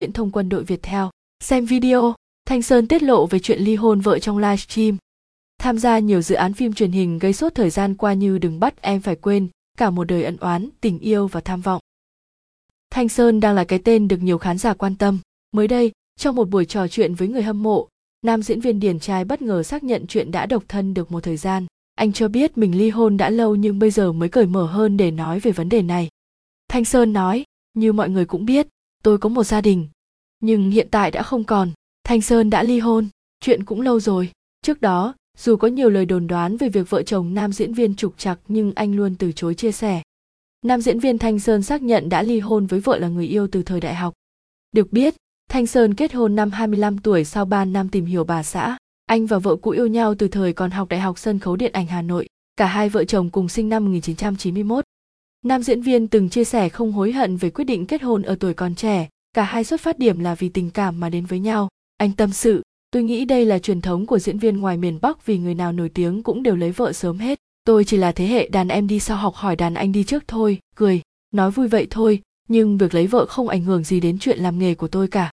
viễn thông quân đội Việt theo. Xem video, Thanh Sơn tiết lộ về chuyện ly hôn vợ trong livestream. Tham gia nhiều dự án phim truyền hình gây sốt thời gian qua như Đừng bắt em phải quên, cả một đời ân oán, tình yêu và tham vọng. Thanh Sơn đang là cái tên được nhiều khán giả quan tâm. Mới đây, trong một buổi trò chuyện với người hâm mộ, nam diễn viên Điển Trai bất ngờ xác nhận chuyện đã độc thân được một thời gian. Anh cho biết mình ly hôn đã lâu nhưng bây giờ mới cởi mở hơn để nói về vấn đề này. Thanh Sơn nói, như mọi người cũng biết, tôi có một gia đình, nhưng hiện tại đã không còn. Thanh Sơn đã ly hôn, chuyện cũng lâu rồi. Trước đó, dù có nhiều lời đồn đoán về việc vợ chồng nam diễn viên trục trặc nhưng anh luôn từ chối chia sẻ. Nam diễn viên Thanh Sơn xác nhận đã ly hôn với vợ là người yêu từ thời đại học. Được biết, Thanh Sơn kết hôn năm 25 tuổi sau 3 năm tìm hiểu bà xã. Anh và vợ cũ yêu nhau từ thời còn học Đại học Sân khấu Điện ảnh Hà Nội. Cả hai vợ chồng cùng sinh năm 1991. Nam diễn viên từng chia sẻ không hối hận về quyết định kết hôn ở tuổi còn trẻ, cả hai xuất phát điểm là vì tình cảm mà đến với nhau. Anh tâm sự, tôi nghĩ đây là truyền thống của diễn viên ngoài miền Bắc vì người nào nổi tiếng cũng đều lấy vợ sớm hết. Tôi chỉ là thế hệ đàn em đi sau học hỏi đàn anh đi trước thôi, cười, nói vui vậy thôi, nhưng việc lấy vợ không ảnh hưởng gì đến chuyện làm nghề của tôi cả.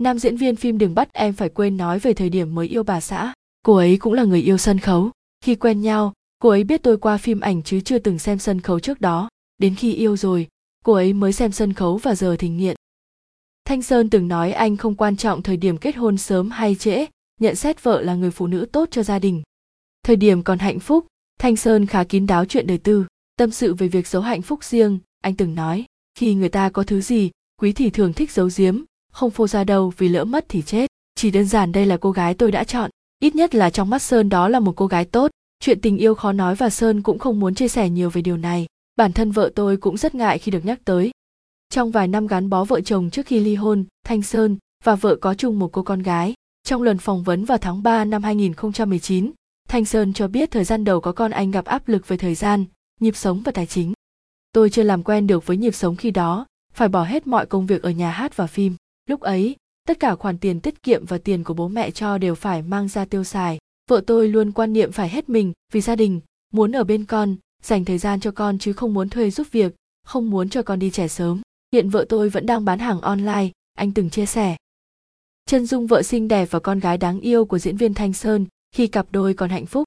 Nam diễn viên phim Đừng bắt em phải quên nói về thời điểm mới yêu bà xã. Cô ấy cũng là người yêu sân khấu. Khi quen nhau, cô ấy biết tôi qua phim ảnh chứ chưa từng xem sân khấu trước đó. Đến khi yêu rồi, cô ấy mới xem sân khấu và giờ thì nghiện. Thanh Sơn từng nói anh không quan trọng thời điểm kết hôn sớm hay trễ, nhận xét vợ là người phụ nữ tốt cho gia đình. Thời điểm còn hạnh phúc, Thanh Sơn khá kín đáo chuyện đời tư, tâm sự về việc giấu hạnh phúc riêng, anh từng nói, khi người ta có thứ gì, quý thì thường thích giấu giếm, không phô ra đâu vì lỡ mất thì chết. Chỉ đơn giản đây là cô gái tôi đã chọn, ít nhất là trong mắt Sơn đó là một cô gái tốt, chuyện tình yêu khó nói và Sơn cũng không muốn chia sẻ nhiều về điều này. Bản thân vợ tôi cũng rất ngại khi được nhắc tới. Trong vài năm gắn bó vợ chồng trước khi ly hôn, Thanh Sơn và vợ có chung một cô con gái. Trong lần phỏng vấn vào tháng 3 năm 2019, Thanh Sơn cho biết thời gian đầu có con anh gặp áp lực về thời gian, nhịp sống và tài chính. Tôi chưa làm quen được với nhịp sống khi đó, phải bỏ hết mọi công việc ở nhà hát và phim. Lúc ấy, tất cả khoản tiền tiết kiệm và tiền của bố mẹ cho đều phải mang ra tiêu xài. Vợ tôi luôn quan niệm phải hết mình vì gia đình, muốn ở bên con, dành thời gian cho con chứ không muốn thuê giúp việc, không muốn cho con đi trẻ sớm. Hiện vợ tôi vẫn đang bán hàng online, anh từng chia sẻ. Chân dung vợ xinh đẹp và con gái đáng yêu của diễn viên Thanh Sơn khi cặp đôi còn hạnh phúc.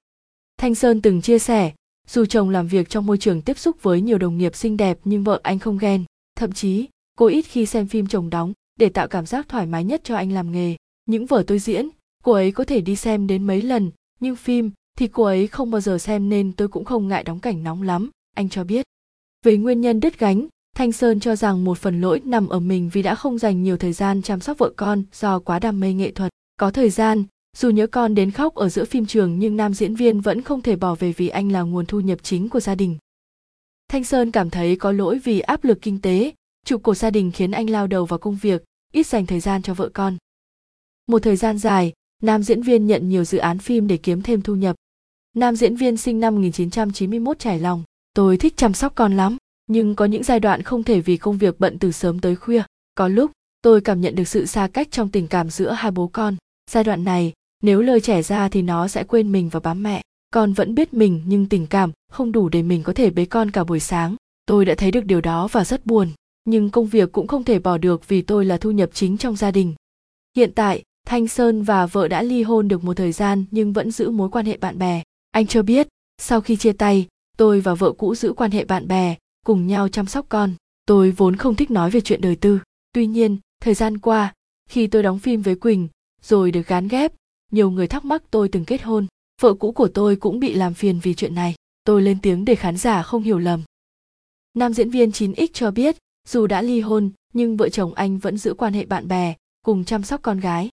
Thanh Sơn từng chia sẻ, dù chồng làm việc trong môi trường tiếp xúc với nhiều đồng nghiệp xinh đẹp nhưng vợ anh không ghen, thậm chí cô ít khi xem phim chồng đóng để tạo cảm giác thoải mái nhất cho anh làm nghề. Những vở tôi diễn, cô ấy có thể đi xem đến mấy lần, nhưng phim thì cô ấy không bao giờ xem nên tôi cũng không ngại đóng cảnh nóng lắm, anh cho biết. Về nguyên nhân đứt gánh, Thanh Sơn cho rằng một phần lỗi nằm ở mình vì đã không dành nhiều thời gian chăm sóc vợ con do quá đam mê nghệ thuật. Có thời gian, dù nhớ con đến khóc ở giữa phim trường nhưng nam diễn viên vẫn không thể bỏ về vì anh là nguồn thu nhập chính của gia đình. Thanh Sơn cảm thấy có lỗi vì áp lực kinh tế, trụ cột gia đình khiến anh lao đầu vào công việc, ít dành thời gian cho vợ con. Một thời gian dài, nam diễn viên nhận nhiều dự án phim để kiếm thêm thu nhập. Nam diễn viên sinh năm 1991 trải lòng, tôi thích chăm sóc con lắm, nhưng có những giai đoạn không thể vì công việc bận từ sớm tới khuya. Có lúc, tôi cảm nhận được sự xa cách trong tình cảm giữa hai bố con. Giai đoạn này, nếu lời trẻ ra thì nó sẽ quên mình và bám mẹ. Con vẫn biết mình nhưng tình cảm không đủ để mình có thể bế con cả buổi sáng. Tôi đã thấy được điều đó và rất buồn nhưng công việc cũng không thể bỏ được vì tôi là thu nhập chính trong gia đình. Hiện tại, Thanh Sơn và vợ đã ly hôn được một thời gian nhưng vẫn giữ mối quan hệ bạn bè. Anh cho biết, sau khi chia tay, tôi và vợ cũ giữ quan hệ bạn bè, cùng nhau chăm sóc con. Tôi vốn không thích nói về chuyện đời tư. Tuy nhiên, thời gian qua, khi tôi đóng phim với Quỳnh, rồi được gán ghép, nhiều người thắc mắc tôi từng kết hôn. Vợ cũ của tôi cũng bị làm phiền vì chuyện này. Tôi lên tiếng để khán giả không hiểu lầm. Nam diễn viên 9X cho biết, dù đã ly hôn, nhưng vợ chồng anh vẫn giữ quan hệ bạn bè, cùng chăm sóc con gái.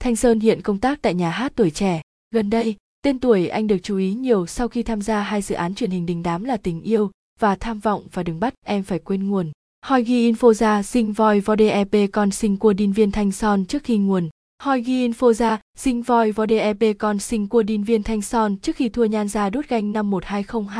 Thanh Sơn hiện công tác tại nhà hát tuổi trẻ. Gần đây, tên tuổi anh được chú ý nhiều sau khi tham gia hai dự án truyền hình đình đám là Tình yêu và Tham vọng và Đừng bắt, em phải quên nguồn. Hoi ghi info ra, sinh voi vode ep con sinh cua đin viên thanh son trước khi nguồn. Hoi ghi info ra, sinh voi vode ep con sinh cua đin viên thanh son trước khi thua nhan ra đốt ganh năm 1202